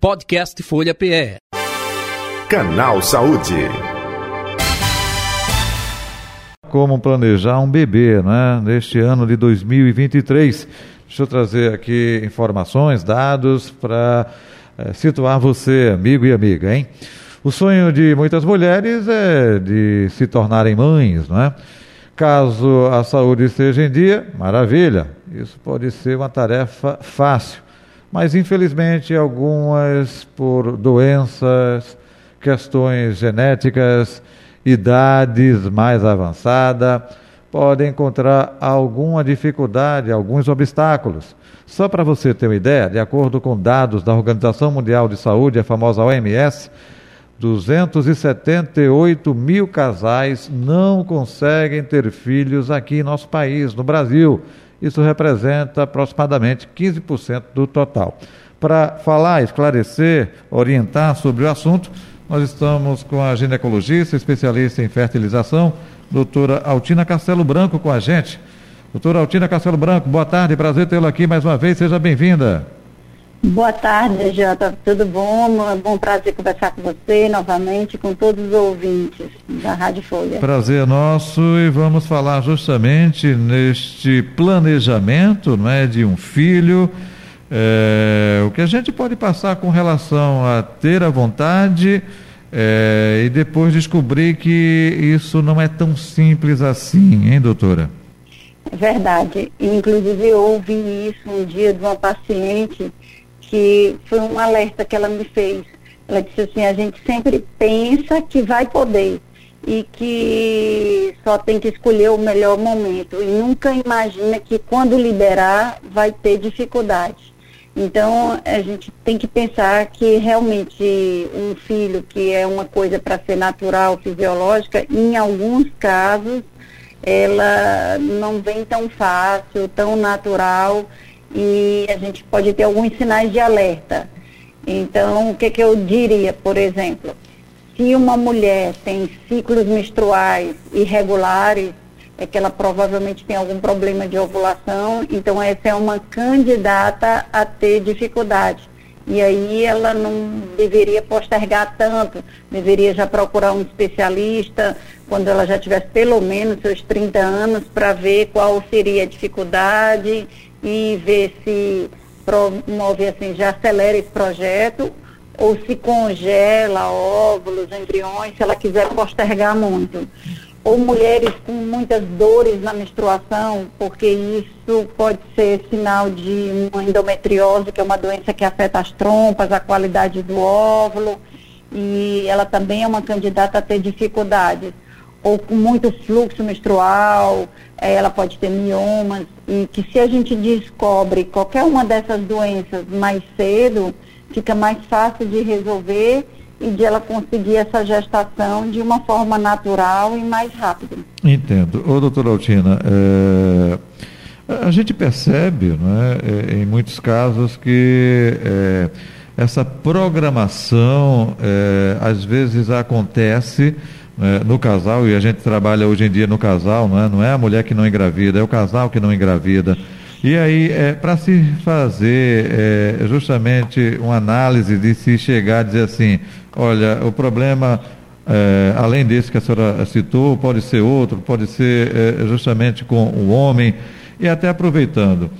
Podcast Folha PE. Canal Saúde. Como planejar um bebê, né? Neste ano de 2023. Deixa eu trazer aqui informações, dados para é, situar você, amigo e amiga, hein? O sonho de muitas mulheres é de se tornarem mães, não é? Caso a saúde esteja em dia, maravilha, isso pode ser uma tarefa fácil. Mas, infelizmente, algumas por doenças, questões genéticas, idades mais avançadas, podem encontrar alguma dificuldade, alguns obstáculos. Só para você ter uma ideia, de acordo com dados da Organização Mundial de Saúde, a famosa OMS, 278 mil casais não conseguem ter filhos aqui em nosso país, no Brasil. Isso representa aproximadamente 15% do total. Para falar, esclarecer, orientar sobre o assunto, nós estamos com a ginecologista, especialista em fertilização, doutora Altina Castelo Branco, com a gente. Doutora Altina Castelo Branco, boa tarde, prazer tê-la aqui mais uma vez, seja bem-vinda. Boa tarde, Jota. Tudo bom? É um bom prazer conversar com você novamente, com todos os ouvintes da Rádio Folha. Prazer nosso e vamos falar justamente neste planejamento não é, de um filho. É, o que a gente pode passar com relação a ter a vontade é, e depois descobrir que isso não é tão simples assim, hein, doutora? É verdade. Inclusive, eu ouvi isso um dia de uma paciente que foi um alerta que ela me fez. Ela disse assim, a gente sempre pensa que vai poder e que só tem que escolher o melhor momento e nunca imagina que quando liberar vai ter dificuldade. Então a gente tem que pensar que realmente um filho que é uma coisa para ser natural, fisiológica, em alguns casos ela não vem tão fácil, tão natural e a gente pode ter alguns sinais de alerta. Então, o que, que eu diria, por exemplo, se uma mulher tem ciclos menstruais irregulares, é que ela provavelmente tem algum problema de ovulação, então essa é uma candidata a ter dificuldade. E aí ela não deveria postergar tanto, deveria já procurar um especialista quando ela já tivesse pelo menos seus 30 anos para ver qual seria a dificuldade e ver se promove assim, já acelera esse projeto ou se congela óvulos, embriões, se ela quiser postergar muito. Ou mulheres com muitas dores na menstruação, porque isso pode ser sinal de uma endometriose, que é uma doença que afeta as trompas, a qualidade do óvulo, e ela também é uma candidata a ter dificuldades ou com muito fluxo menstrual, é, ela pode ter miomas, e que se a gente descobre qualquer uma dessas doenças mais cedo, fica mais fácil de resolver e de ela conseguir essa gestação de uma forma natural e mais rápida. Entendo. Ô, doutora Altina, é, a gente percebe, é, em muitos casos, que é, essa programação é, às vezes acontece é, no casal, e a gente trabalha hoje em dia no casal, não é? não é a mulher que não engravida, é o casal que não engravida. E aí, é, para se fazer é, justamente uma análise de se chegar a dizer assim, olha, o problema, é, além desse que a senhora citou, pode ser outro, pode ser é, justamente com o homem, e até aproveitando,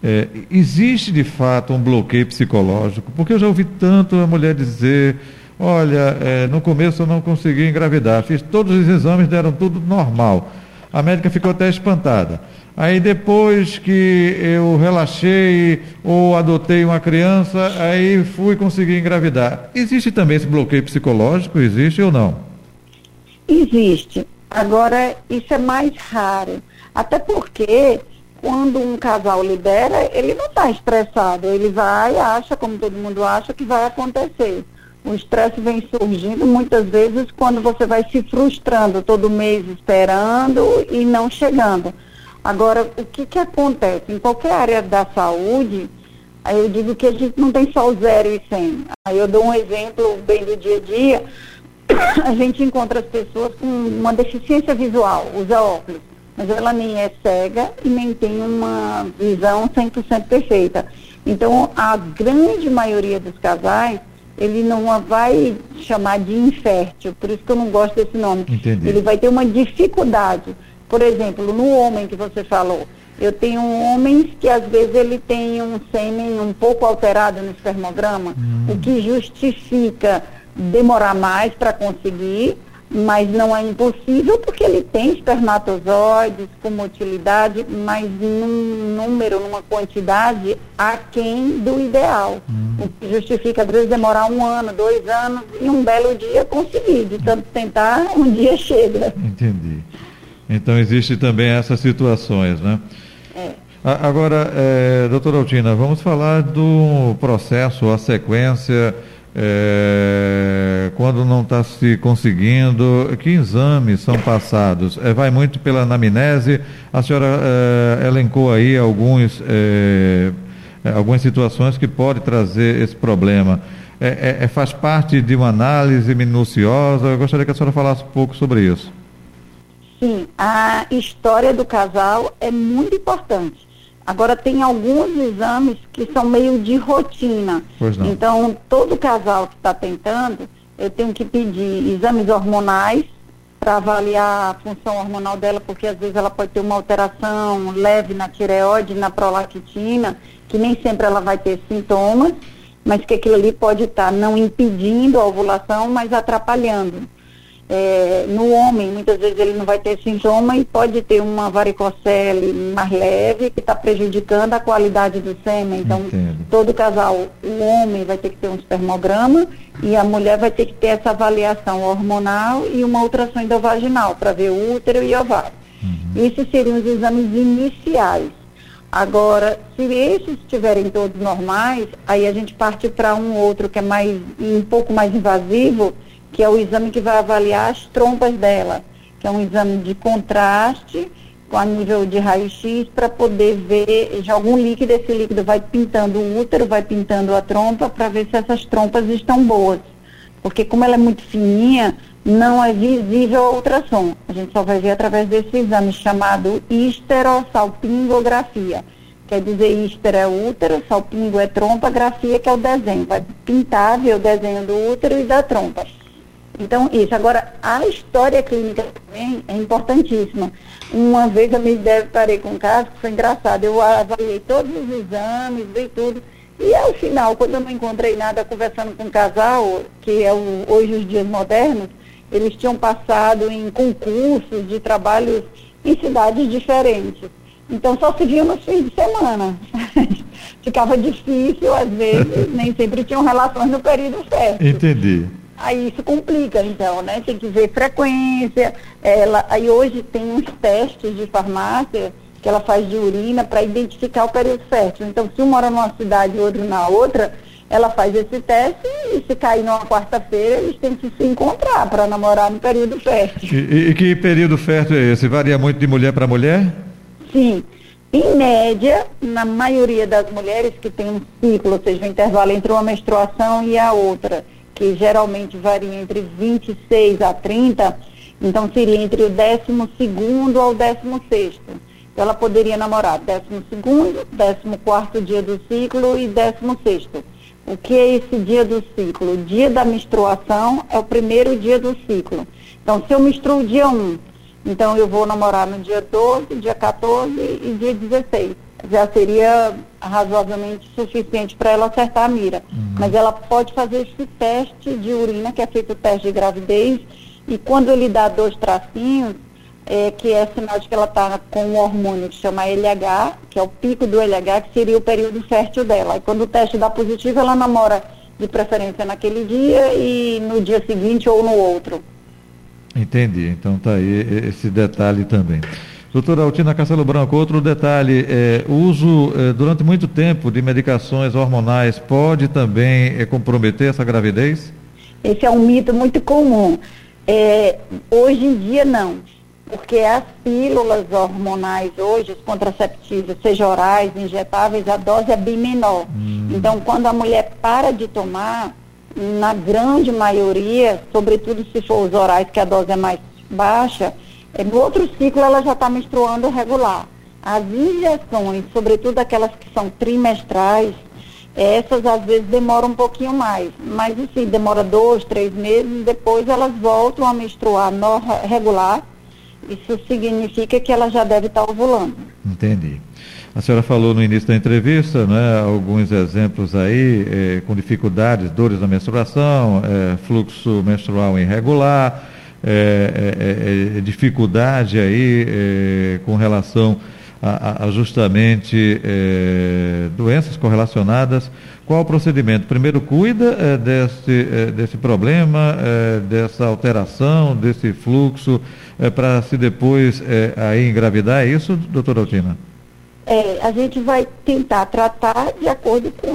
é, existe de fato um bloqueio psicológico, porque eu já ouvi tanto a mulher dizer Olha, é, no começo eu não consegui engravidar, fiz todos os exames, deram tudo normal. A médica ficou até espantada. Aí depois que eu relaxei ou adotei uma criança, aí fui conseguir engravidar. Existe também esse bloqueio psicológico? Existe ou não? Existe. Agora, isso é mais raro. Até porque quando um casal libera, ele não está estressado. Ele vai, acha, como todo mundo acha, que vai acontecer. O estresse vem surgindo muitas vezes quando você vai se frustrando todo mês esperando e não chegando. Agora, o que, que acontece? Em qualquer área da saúde, aí eu digo que a gente não tem só o zero e cem. Aí eu dou um exemplo bem do dia a dia. A gente encontra as pessoas com uma deficiência visual, usa óculos, mas ela nem é cega e nem tem uma visão 100% perfeita. Então, a grande maioria dos casais, ele não vai chamar de infértil, por isso que eu não gosto desse nome. Entendi. Ele vai ter uma dificuldade. Por exemplo, no homem que você falou, eu tenho homens que às vezes ele tem um sêmen um pouco alterado no espermograma, Hum. o que justifica demorar mais para conseguir, mas não é impossível porque ele tem espermatozoides com motilidade, mas num número, numa quantidade aquém do ideal. O que justifica às vezes demorar um ano, dois anos e um belo dia conseguir. De tanto tentar, um dia chega. Entendi. Então existe também essas situações, né? É. A- Agora, eh, doutora Altina, vamos falar do processo, a sequência, eh, quando não está se conseguindo, que exames são passados? Eh, vai muito pela anamnese, a senhora eh, elencou aí alguns, eh, eh, algumas situações que podem trazer esse problema. É, é- é- faz parte de uma análise minuciosa, eu gostaria que a senhora falasse um pouco sobre isso. Sim, a história do casal é muito importante. Agora, tem alguns exames que são meio de rotina. Então, todo casal que está tentando, eu tenho que pedir exames hormonais para avaliar a função hormonal dela, porque às vezes ela pode ter uma alteração leve na tireoide, na prolactina, que nem sempre ela vai ter sintomas, mas que aquilo ali pode estar não impedindo a ovulação, mas atrapalhando. É, no homem, muitas vezes ele não vai ter sintoma e pode ter uma varicocele mais leve que está prejudicando a qualidade do sêmen. Então, Entendo. todo casal, o homem vai ter que ter um espermograma e a mulher vai ter que ter essa avaliação hormonal e uma ultrassom endovaginal para ver o útero e ovário. Esses seriam os exames iniciais. Agora, se esses estiverem todos normais, aí a gente parte para um outro que é mais um pouco mais invasivo, que é o exame que vai avaliar as trompas dela, que é um exame de contraste com a nível de raio-x para poder ver já algum líquido, esse líquido vai pintando o útero, vai pintando a trompa para ver se essas trompas estão boas. Porque como ela é muito fininha, não é visível a ultrassom. A gente só vai ver através desse exame chamado histerosalpingografia. Quer dizer, hister é útero, salpingo é trompa, grafia que é o desenho. Vai pintar, ver o desenho do útero e da trompa. Então, isso. Agora, a história clínica também é importantíssima. Uma vez eu me deparei com um caso que foi engraçado. Eu avaliei todos os exames, vi tudo. E ao final, quando eu não encontrei nada conversando com um casal, que é o, hoje os dias modernos, eles tinham passado em concursos de trabalhos em cidades diferentes. Então só se viam nos fins de semana. Ficava difícil, às vezes, nem sempre tinham relações no período certo. Entendi. Aí isso complica, então, né? Tem que ver frequência. Ela, aí hoje tem uns testes de farmácia que ela faz de urina para identificar o período fértil. Então, se um mora numa cidade e outro na outra, ela faz esse teste e se cair numa quarta-feira, eles têm que se encontrar para namorar no período fértil. E, e que período fértil é esse? Varia muito de mulher para mulher? Sim. Em média, na maioria das mulheres que tem um ciclo, ou seja, um intervalo entre uma menstruação e a outra, que geralmente varia entre 26 a 30, então seria entre o 12 ao 16. Então ela poderia namorar 12, 14 dia do ciclo e 16. O que é esse dia do ciclo? O dia da menstruação é o primeiro dia do ciclo. Então, se eu menstruo dia 1, então eu vou namorar no dia 12, dia 14 e dia 16. Já seria razoavelmente suficiente para ela acertar a mira. Mas ela pode fazer esse teste de urina, que é feito o teste de gravidez, e quando ele dá dois tracinhos, é, que é sinal de que ela está com um hormônio que chama LH, que é o pico do LH, que seria o período fértil dela. E quando o teste dá positivo, ela namora de preferência naquele dia e no dia seguinte ou no outro. Entendi. Então tá aí esse detalhe também. Doutora Altina Castelo Branco, outro detalhe, é, uso é, durante muito tempo de medicações hormonais pode também é, comprometer essa gravidez? Esse é um mito muito comum. É, hoje em dia não, porque as pílulas hormonais hoje, os contraceptivos, seja orais, injetáveis, a dose é bem menor. Então, quando a mulher para de tomar, na grande maioria, sobretudo se for os orais, que a dose é mais baixa, no outro ciclo ela já está menstruando regular. As injeções, sobretudo aquelas que são trimestrais, Essas às vezes demoram um pouquinho mais, mas assim, demora dois, três meses, depois elas voltam a menstruar regular. Isso significa que ela já deve estar ovulando. Entendi. A senhora falou no início da entrevista, né, alguns exemplos aí, eh, com dificuldades, dores na menstruação, eh, fluxo menstrual irregular, eh, dificuldade aí com relação a, a justamente doenças correlacionadas. Qual o procedimento? Primeiro cuida desse, desse problema, dessa alteração, desse fluxo, para se depois aí engravidar, é isso, doutora Altina? É, a gente vai tentar tratar de acordo com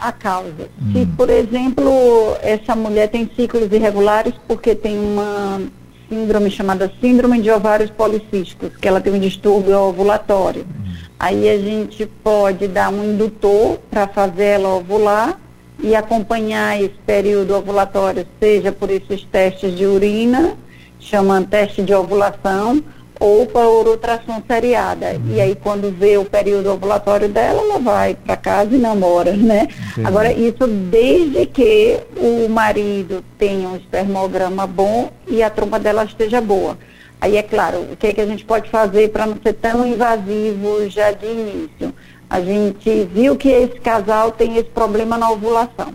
a causa. Hum. Se, por exemplo, essa mulher tem ciclos irregulares porque tem uma síndrome chamada síndrome de ovários policísticos, que ela tem um distúrbio ovulatório. Hum. Aí a gente pode dar um indutor para fazer ela ovular e acompanhar esse período ovulatório, seja por esses testes de urina, chamando teste de ovulação, ou por ultrassom seriada. Uhum. E aí, quando vê o período ovulatório dela, ela vai para casa e namora, né? Entendi. Agora, isso desde que o marido tenha um espermograma bom e a trompa dela esteja boa. Aí, é claro, o que, é que a gente pode fazer para não ser tão invasivo já de início? A gente viu que esse casal tem esse problema na ovulação.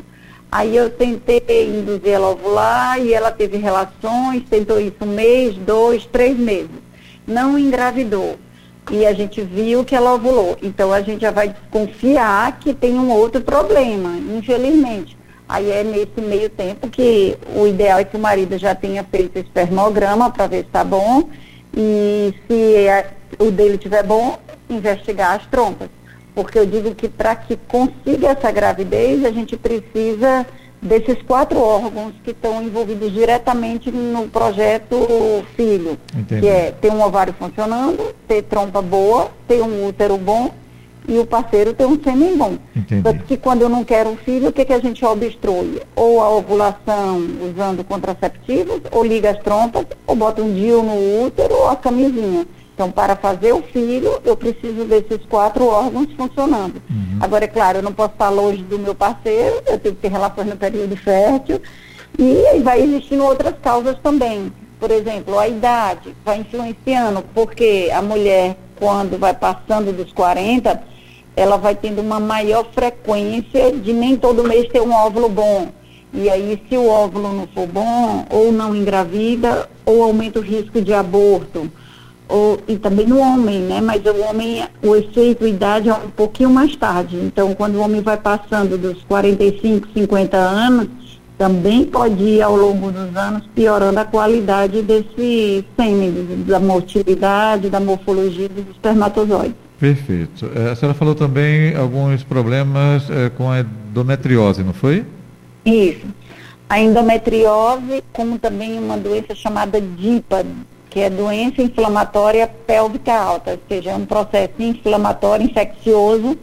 Aí eu tentei induzir ela a ovular e ela teve relações, tentou isso um mês, dois, três meses não engravidou. E a gente viu que ela ovulou. Então a gente já vai desconfiar que tem um outro problema, infelizmente. Aí é nesse meio tempo que o ideal é que o marido já tenha feito espermograma para ver se está bom. E se é, o dele estiver bom, investigar as trompas. Porque eu digo que para que consiga essa gravidez, a gente precisa desses quatro órgãos que estão envolvidos diretamente no projeto filho, Entendi. que é ter um ovário funcionando, ter trompa boa, ter um útero bom e o parceiro ter um sêmen bom. Entendi. que quando eu não quero um filho, o que, que a gente obstrui? Ou a ovulação usando contraceptivos, ou liga as trompas, ou bota um DIU no útero, ou a camisinha. Então, para fazer o filho, eu preciso desses quatro órgãos funcionando. Uhum. Agora, é claro, eu não posso estar longe do meu parceiro, eu tenho que ter relações no período fértil. E vai existindo outras causas também. Por exemplo, a idade vai influenciando, porque a mulher, quando vai passando dos 40, ela vai tendo uma maior frequência de nem todo mês ter um óvulo bom. E aí, se o óvulo não for bom, ou não engravida, ou aumenta o risco de aborto ou, e também no homem, né? Mas o homem, o efeito idade é um pouquinho mais tarde. Então, quando o homem vai passando dos 45, 50 anos, também pode ir ao longo dos anos piorando a qualidade desse sêmen, da motilidade, da morfologia dos espermatozoides. Perfeito. É, a senhora falou também alguns problemas é, com a endometriose, não foi? Isso. A endometriose, como também uma doença chamada DIPA, que é doença inflamatória pélvica alta, ou seja, é um processo inflamatório infeccioso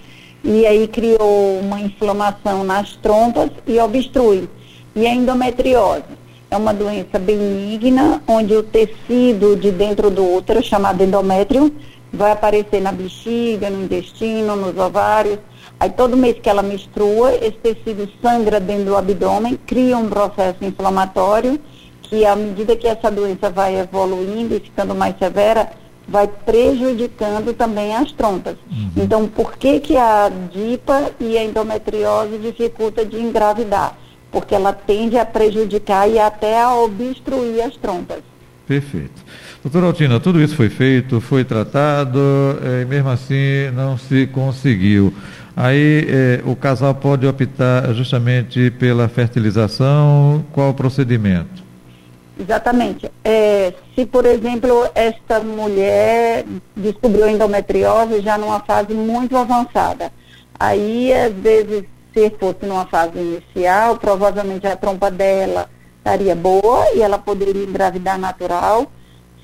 e aí criou uma inflamação nas trompas e obstrui. E a endometriose é uma doença benigna, onde o tecido de dentro do útero, chamado endométrio, vai aparecer na bexiga, no intestino, nos ovários. Aí todo mês que ela menstrua, esse tecido sangra dentro do abdômen, cria um processo inflamatório que à medida que essa doença vai evoluindo e ficando mais severa, vai prejudicando também as trompas. Uhum. Então, por que, que a DIPA e a endometriose dificulta de engravidar? Porque ela tende a prejudicar e até a obstruir as trompas. Perfeito. Doutora Altina, tudo isso foi feito, foi tratado, eh, e mesmo assim não se conseguiu. Aí eh, o casal pode optar justamente pela fertilização, qual o procedimento? Exatamente. É, se, por exemplo, esta mulher descobriu endometriose já numa fase muito avançada, aí, às vezes, se fosse numa fase inicial, provavelmente a trompa dela estaria boa e ela poderia engravidar natural.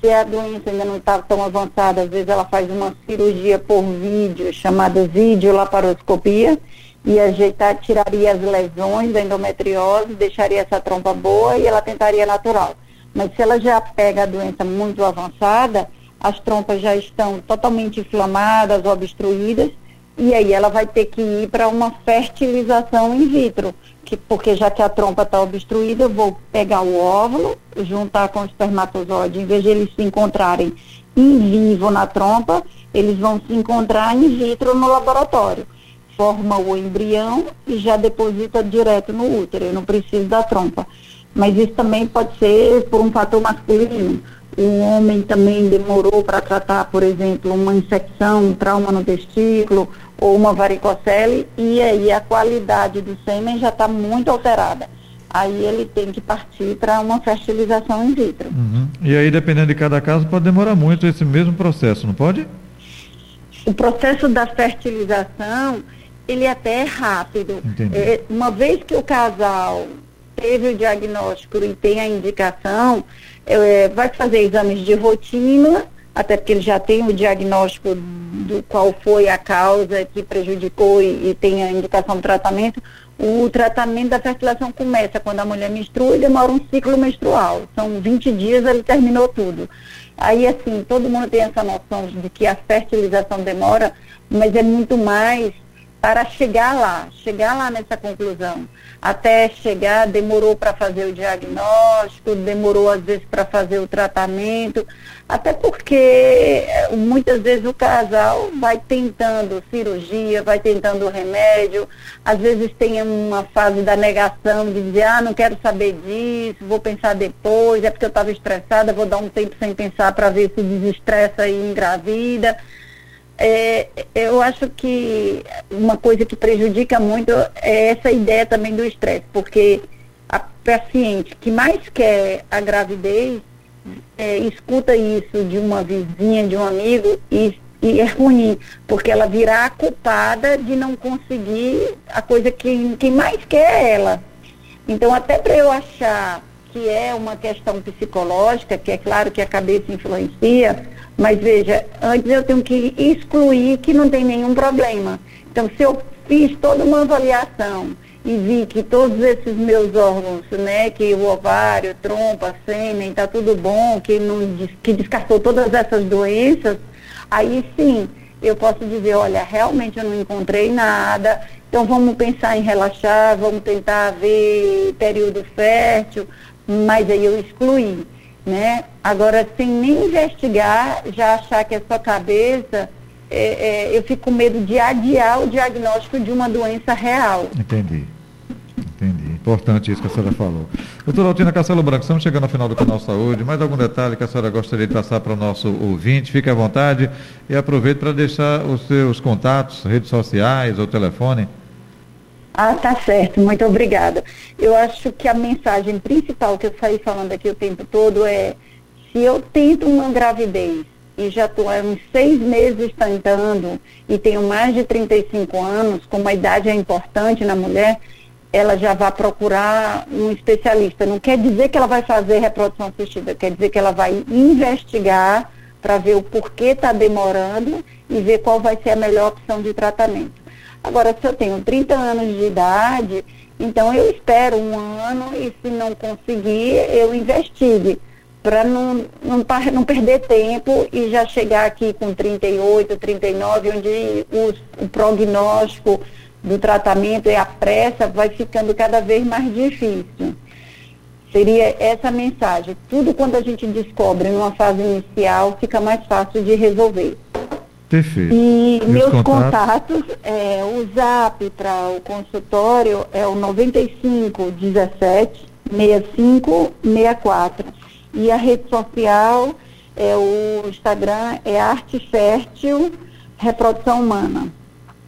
Se a doença ainda não está tão avançada, às vezes ela faz uma cirurgia por vídeo, chamada videolaparoscopia, e ajeitar, tiraria as lesões da endometriose, deixaria essa trompa boa e ela tentaria natural. Mas se ela já pega a doença muito avançada, as trompas já estão totalmente inflamadas, obstruídas, e aí ela vai ter que ir para uma fertilização in vitro, que, porque já que a trompa está obstruída, eu vou pegar o óvulo, juntar com o espermatozoide, em vez de eles se encontrarem em vivo na trompa, eles vão se encontrar in vitro no laboratório. Forma o embrião e já deposita direto no útero, eu não preciso da trompa. Mas isso também pode ser por um fator masculino. O homem também demorou para tratar, por exemplo, uma infecção, um trauma no testículo ou uma varicocele, e aí a qualidade do sêmen já está muito alterada. Aí ele tem que partir para uma fertilização in vitro. Uhum. E aí, dependendo de cada caso, pode demorar muito esse mesmo processo, não pode? O processo da fertilização, ele até é rápido. É, uma vez que o casal teve o diagnóstico e tem a indicação, é, vai fazer exames de rotina, até porque ele já tem o diagnóstico do qual foi a causa que prejudicou e, e tem a indicação do tratamento. O tratamento da fertilização começa quando a mulher menstrua e demora um ciclo menstrual. São 20 dias, ele terminou tudo. Aí, assim, todo mundo tem essa noção de que a fertilização demora, mas é muito mais para chegar lá, chegar lá nessa conclusão. Até chegar, demorou para fazer o diagnóstico, demorou às vezes para fazer o tratamento, até porque eh, muitas vezes o casal vai tentando cirurgia, vai tentando remédio, às vezes tem uma fase da negação de dizer, ah, não quero saber disso, vou pensar depois, é porque eu estava estressada, vou dar um tempo sem pensar para ver se desestressa e engravida. É, eu acho que uma coisa que prejudica muito é essa ideia também do estresse, porque a paciente que mais quer a gravidez é, escuta isso de uma vizinha, de um amigo e, e, é ruim, porque ela virá culpada de não conseguir a coisa que quem mais quer é ela. Então, até para eu achar que é uma questão psicológica, que é claro que a cabeça influencia, mas veja, antes eu tenho que excluir que não tem nenhum problema. Então, se eu fiz toda uma avaliação e vi que todos esses meus órgãos, né, que o ovário, trompa, sêmen, está tudo bom, que, não, que descartou todas essas doenças, aí sim eu posso dizer, olha, realmente eu não encontrei nada, então vamos pensar em relaxar, vamos tentar ver período fértil, mas aí eu excluí né? Agora, sem nem investigar, já achar que é sua cabeça, é, é, eu fico com medo de adiar o diagnóstico de uma doença real. Entendi. Entendi. Importante isso que a senhora falou. Doutora Altina Castelo Branco, estamos chegando ao final do canal Saúde. Mais algum detalhe que a senhora gostaria de passar para o nosso ouvinte? Fique à vontade e aproveite para deixar os seus contatos, redes sociais ou telefone. Ah, tá certo, muito obrigada. Eu acho que a mensagem principal que eu saí falando aqui o tempo todo é se eu tento uma gravidez e já estou há uns seis meses tentando e tenho mais de 35 anos, como a idade é importante na mulher, ela já vai procurar um especialista. Não quer dizer que ela vai fazer reprodução assistida, quer dizer que ela vai investigar para ver o porquê está demorando e ver qual vai ser a melhor opção de tratamento. Agora, se eu tenho 30 anos de idade, então eu espero um ano e se não conseguir, eu investigue para não, não, não, perder tempo e já chegar aqui com 38, 39, onde os, o prognóstico do tratamento e a pressa vai ficando cada vez mais difícil. Seria essa mensagem. Tudo quando a gente descobre numa fase inicial fica mais fácil de resolver. Perfeito. E, e meus contatos, contatos é, o zap para o consultório é o 95 17 65 64. E a rede social é o Instagram é Arte Fértil Reprodução Humana.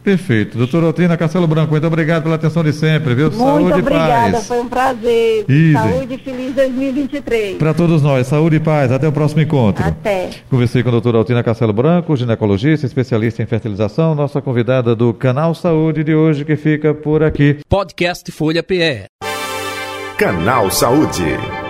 Perfeito. Doutora Otina Castelo Branco, muito obrigado pela atenção de sempre, viu? Muito saúde obrigada, e paz. foi um prazer. Easy. Saúde e feliz 2023. Para todos nós, saúde e paz. Até o próximo encontro. Até. Conversei com a doutora Altina Castelo Branco, ginecologista, especialista em fertilização, nossa convidada do Canal Saúde de hoje, que fica por aqui. Podcast Folha PE. Canal Saúde.